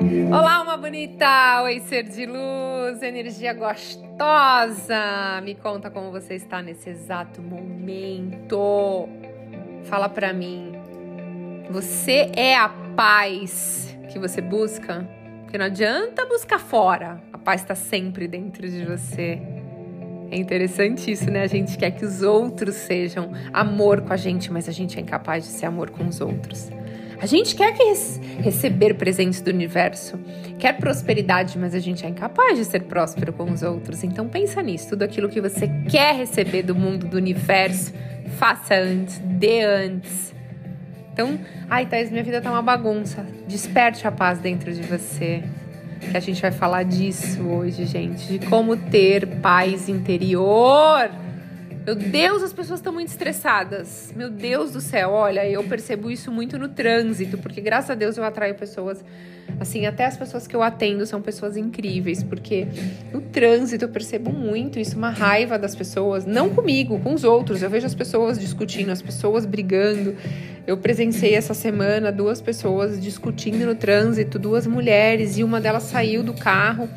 Olá, uma bonita! Oi, ser de luz, energia gostosa! Me conta como você está nesse exato momento. Fala pra mim. Você é a paz que você busca? Porque não adianta buscar fora. A paz está sempre dentro de você. É interessante isso, né? A gente quer que os outros sejam amor com a gente, mas a gente é incapaz de ser amor com os outros. A gente quer que receber presentes do universo, quer prosperidade, mas a gente é incapaz de ser próspero com os outros. Então pensa nisso, tudo aquilo que você quer receber do mundo, do universo, faça antes, dê antes. Então, ai, Thais, minha vida tá uma bagunça. Desperte a paz dentro de você. Que a gente vai falar disso hoje, gente, de como ter paz interior. Meu Deus, as pessoas estão muito estressadas. Meu Deus do céu, olha, eu percebo isso muito no trânsito, porque graças a Deus eu atraio pessoas, assim, até as pessoas que eu atendo são pessoas incríveis, porque no trânsito eu percebo muito isso, uma raiva das pessoas, não comigo, com os outros. Eu vejo as pessoas discutindo, as pessoas brigando. Eu presenciei essa semana duas pessoas discutindo no trânsito, duas mulheres, e uma delas saiu do carro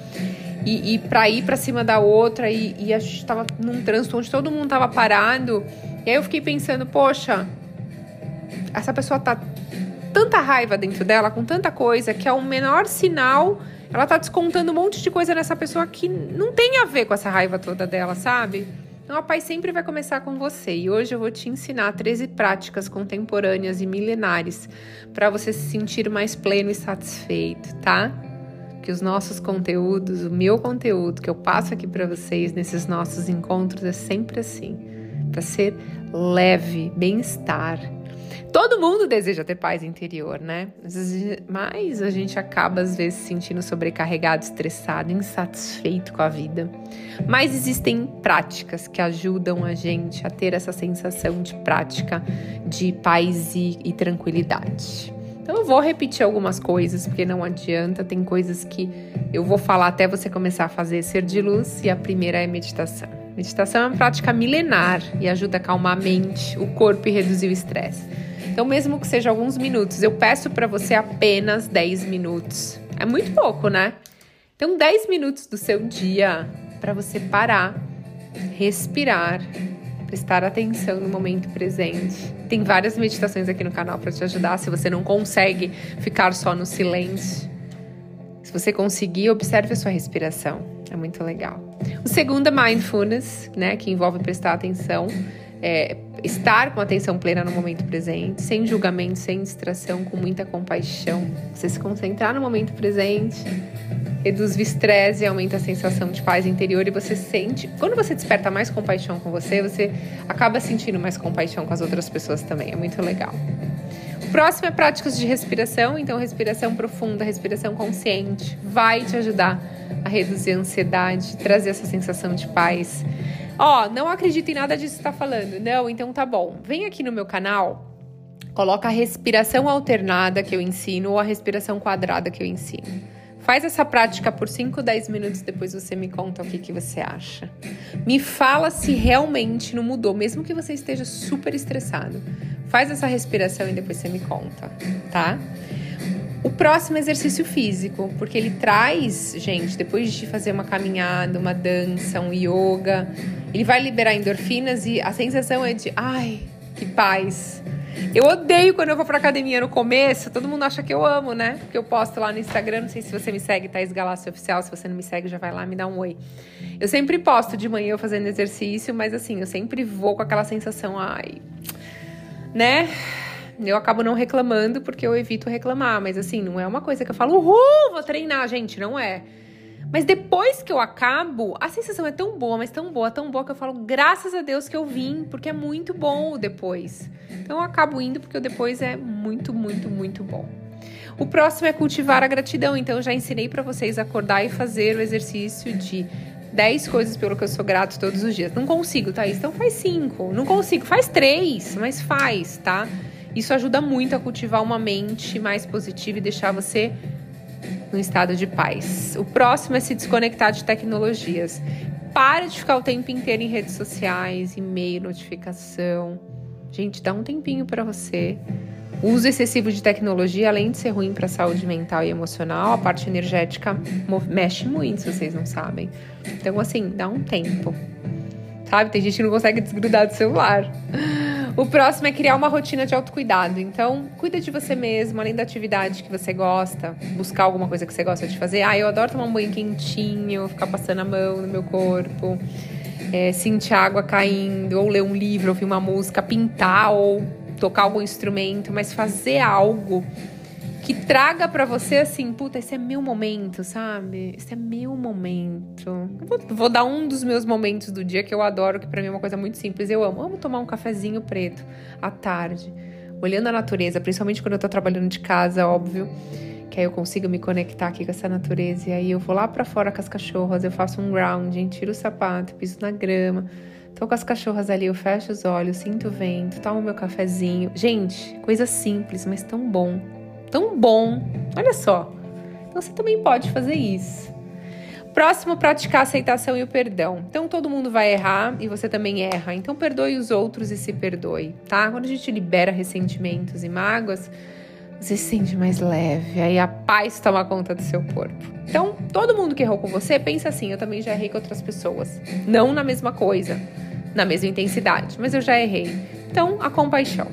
e, e para ir para cima da outra e, e a gente estava num trânsito onde todo mundo estava parado. E aí eu fiquei pensando, poxa, essa pessoa tá tanta raiva dentro dela, com tanta coisa, que é o menor sinal, ela tá descontando um monte de coisa nessa pessoa que não tem a ver com essa raiva toda dela, sabe? Então a paz sempre vai começar com você. E hoje eu vou te ensinar 13 práticas contemporâneas e milenares para você se sentir mais pleno e satisfeito, tá? Que os nossos conteúdos, o meu conteúdo que eu passo aqui para vocês nesses nossos encontros é sempre assim, para ser leve, bem-estar. Todo mundo deseja ter paz interior, né? Mas a gente acaba às vezes se sentindo sobrecarregado, estressado, insatisfeito com a vida. Mas existem práticas que ajudam a gente a ter essa sensação de prática de paz e, e tranquilidade. Então eu vou repetir algumas coisas, porque não adianta, tem coisas que eu vou falar até você começar a fazer ser de luz, e a primeira é meditação. Meditação é uma prática milenar e ajuda a acalmar a mente, o corpo e reduzir o estresse. Então, mesmo que seja alguns minutos, eu peço para você apenas 10 minutos. É muito pouco, né? Então, 10 minutos do seu dia para você parar, respirar prestar atenção no momento presente. Tem várias meditações aqui no canal para te ajudar se você não consegue ficar só no silêncio. Se você conseguir, observe a sua respiração. É muito legal. O segundo é mindfulness, né, que envolve prestar atenção, é, estar com atenção plena no momento presente, sem julgamento, sem distração, com muita compaixão. Você se concentrar no momento presente reduz o estresse e aumenta a sensação de paz interior e você sente, quando você desperta mais compaixão com você, você acaba sentindo mais compaixão com as outras pessoas também. É muito legal. O próximo é práticas de respiração, então respiração profunda, respiração consciente, vai te ajudar a reduzir a ansiedade, trazer essa sensação de paz. Ó, oh, não acredita em nada disso que está falando. Não, então tá bom. Vem aqui no meu canal, coloca a respiração alternada que eu ensino ou a respiração quadrada que eu ensino. Faz essa prática por 5, 10 minutos, depois você me conta o que, que você acha. Me fala se realmente não mudou, mesmo que você esteja super estressado. Faz essa respiração e depois você me conta, tá? O próximo exercício físico, porque ele traz, gente, depois de fazer uma caminhada, uma dança, um yoga, ele vai liberar endorfinas e a sensação é de, ai, que paz, eu odeio quando eu vou pra academia no começo. Todo mundo acha que eu amo, né? Porque eu posto lá no Instagram. Não sei se você me segue, Thaís Galácio Oficial. Se você não me segue, já vai lá me dá um oi. Eu sempre posto de manhã eu fazendo exercício, mas assim, eu sempre vou com aquela sensação, ai. Né? Eu acabo não reclamando porque eu evito reclamar. Mas assim, não é uma coisa que eu falo, uhul, vou treinar, gente. Não é. Mas depois que eu acabo, a sensação é tão boa, mas tão boa, tão boa que eu falo, graças a Deus que eu vim, porque é muito bom o depois. Então eu acabo indo porque o depois é muito, muito, muito bom. O próximo é cultivar a gratidão. Então eu já ensinei para vocês acordar e fazer o exercício de 10 coisas pelo que eu sou grato todos os dias. Não consigo, Thaís? Então faz 5. Não consigo, faz 3, mas faz, tá? Isso ajuda muito a cultivar uma mente mais positiva e deixar você no estado de paz. O próximo é se desconectar de tecnologias. Para de ficar o tempo inteiro em redes sociais, e-mail, notificação. Gente, dá um tempinho para você. O uso excessivo de tecnologia, além de ser ruim para a saúde mental e emocional, a parte energética mexe muito, se vocês não sabem. Então, assim, dá um tempo. Sabe? Tem gente que não consegue desgrudar do celular. O próximo é criar uma rotina de autocuidado. Então, cuida de você mesmo, além da atividade que você gosta, buscar alguma coisa que você gosta de fazer. Ah, eu adoro tomar um banho quentinho, ficar passando a mão no meu corpo, é, sentir água caindo, ou ler um livro, ouvir uma música, pintar ou tocar algum instrumento, mas fazer algo que traga para você assim, puta, esse é meu momento, sabe? Esse é meu momento. Vou, vou, dar um dos meus momentos do dia que eu adoro, que para mim é uma coisa muito simples. Eu amo, amo tomar um cafezinho preto à tarde, olhando a natureza, principalmente quando eu tô trabalhando de casa, óbvio. Que aí eu consigo me conectar aqui com essa natureza. E aí eu vou lá para fora com as cachorras, eu faço um grounding, tiro o sapato, piso na grama. Tô com as cachorras ali, eu fecho os olhos, sinto o vento, tomo meu cafezinho. Gente, coisa simples, mas tão bom tão bom. Olha só. Então você também pode fazer isso. Próximo, praticar a aceitação e o perdão. Então todo mundo vai errar e você também erra. Então perdoe os outros e se perdoe, tá? Quando a gente libera ressentimentos e mágoas, você se sente mais leve, aí a paz toma conta do seu corpo. Então, todo mundo que errou com você, pensa assim: eu também já errei com outras pessoas. Não na mesma coisa, na mesma intensidade, mas eu já errei. Então, a compaixão.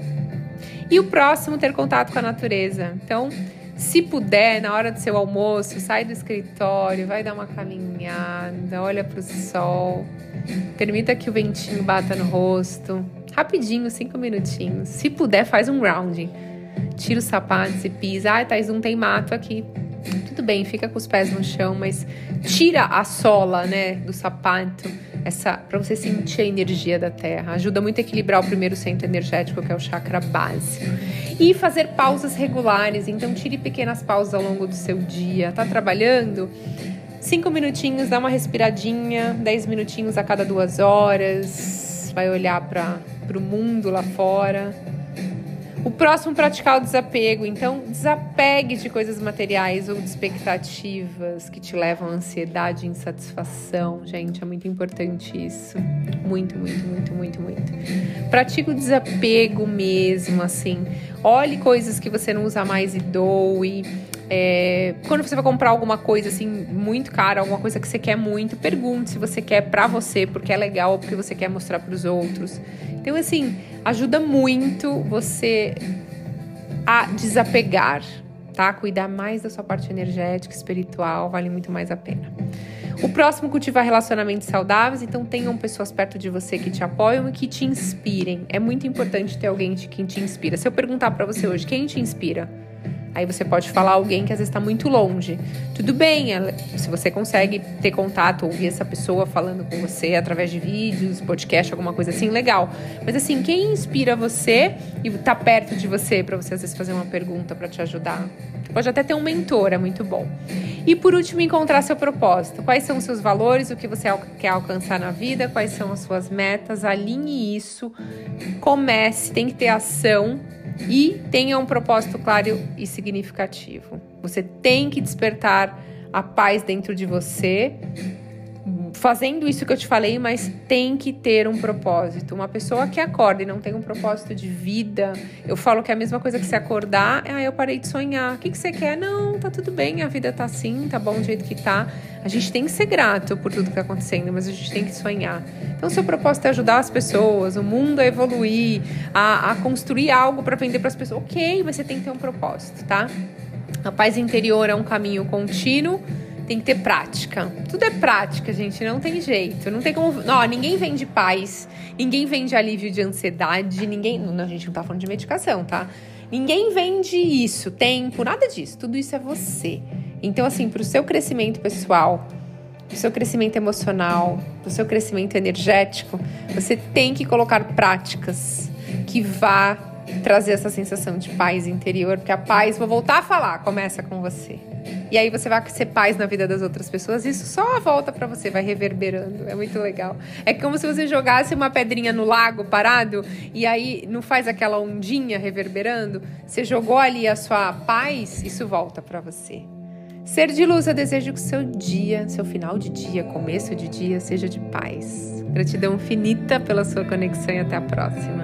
E o próximo, ter contato com a natureza. Então, se puder, na hora do seu almoço, sai do escritório, vai dar uma caminhada, olha para o sol, permita que o ventinho bata no rosto, rapidinho, cinco minutinhos. Se puder, faz um grounding. Tira os sapatos e pisa. Ah, Thais, não tem mato aqui. Tudo bem, fica com os pés no chão, mas tira a sola, né, do sapato essa para você sentir a energia da terra. Ajuda muito a equilibrar o primeiro centro energético, que é o chakra básico. E fazer pausas regulares, então tire pequenas pausas ao longo do seu dia. Tá trabalhando? Cinco minutinhos, dá uma respiradinha, dez minutinhos a cada duas horas. Vai olhar para o mundo lá fora o próximo, praticar o desapego. Então, desapegue de coisas materiais ou de expectativas que te levam à ansiedade e insatisfação. Gente, é muito importante isso. Muito, muito, muito, muito, muito. Pratique o desapego mesmo, assim. Olhe coisas que você não usa mais e doe. É, quando você vai comprar alguma coisa assim muito cara, alguma coisa que você quer muito, pergunte se você quer para você, porque é legal ou porque você quer mostrar para os outros. Então assim, ajuda muito você a desapegar, tá? Cuidar mais da sua parte energética, espiritual, vale muito mais a pena. O próximo, cultivar relacionamentos saudáveis. Então, tenham pessoas perto de você que te apoiam e que te inspirem. É muito importante ter alguém de quem te inspira. Se eu perguntar para você hoje, quem te inspira? Aí você pode falar alguém que às vezes está muito longe. Tudo bem, se você consegue ter contato, ouvir essa pessoa falando com você através de vídeos, podcast, alguma coisa assim, legal. Mas assim, quem inspira você e tá perto de você para você às vezes fazer uma pergunta para te ajudar? Pode até ter um mentor, é muito bom. E por último, encontrar seu propósito. Quais são os seus valores, o que você quer alcançar na vida, quais são as suas metas, alinhe isso, comece, tem que ter ação e tenha um propósito claro e significativo. Você tem que despertar a paz dentro de você, fazendo isso que eu te falei, mas tem que ter um propósito. Uma pessoa que acorda e não tem um propósito de vida, eu falo que é a mesma coisa que se acordar, ah, eu parei de sonhar. O que, que você quer? Não, tá tudo bem, a vida tá assim, tá bom do jeito que tá. A gente tem que ser grato por tudo que tá acontecendo, mas a gente tem que sonhar. Então, seu propósito é ajudar as pessoas, o mundo a evoluir, a, a construir algo para vender para as pessoas. Ok, mas você tem que ter um propósito, tá? A paz interior é um caminho contínuo tem que ter prática. Tudo é prática, gente, não tem jeito. Não tem como. Não, ninguém vende paz, ninguém vende alívio de ansiedade, ninguém. Não, a gente não tá falando de medicação, tá? Ninguém vende isso, tempo, nada disso. Tudo isso é você. Então, assim, para o seu crescimento pessoal, para o seu crescimento emocional, para o seu crescimento energético, você tem que colocar práticas que vá trazer essa sensação de paz interior, porque a paz, vou voltar a falar, começa com você. E aí você vai ser paz na vida das outras pessoas, isso só volta para você, vai reverberando. É muito legal. É como se você jogasse uma pedrinha no lago parado e aí não faz aquela ondinha reverberando. Você jogou ali a sua paz, isso volta para você. Ser de luz, eu desejo que seu dia, seu final de dia, começo de dia, seja de paz. Gratidão infinita pela sua conexão e até a próxima.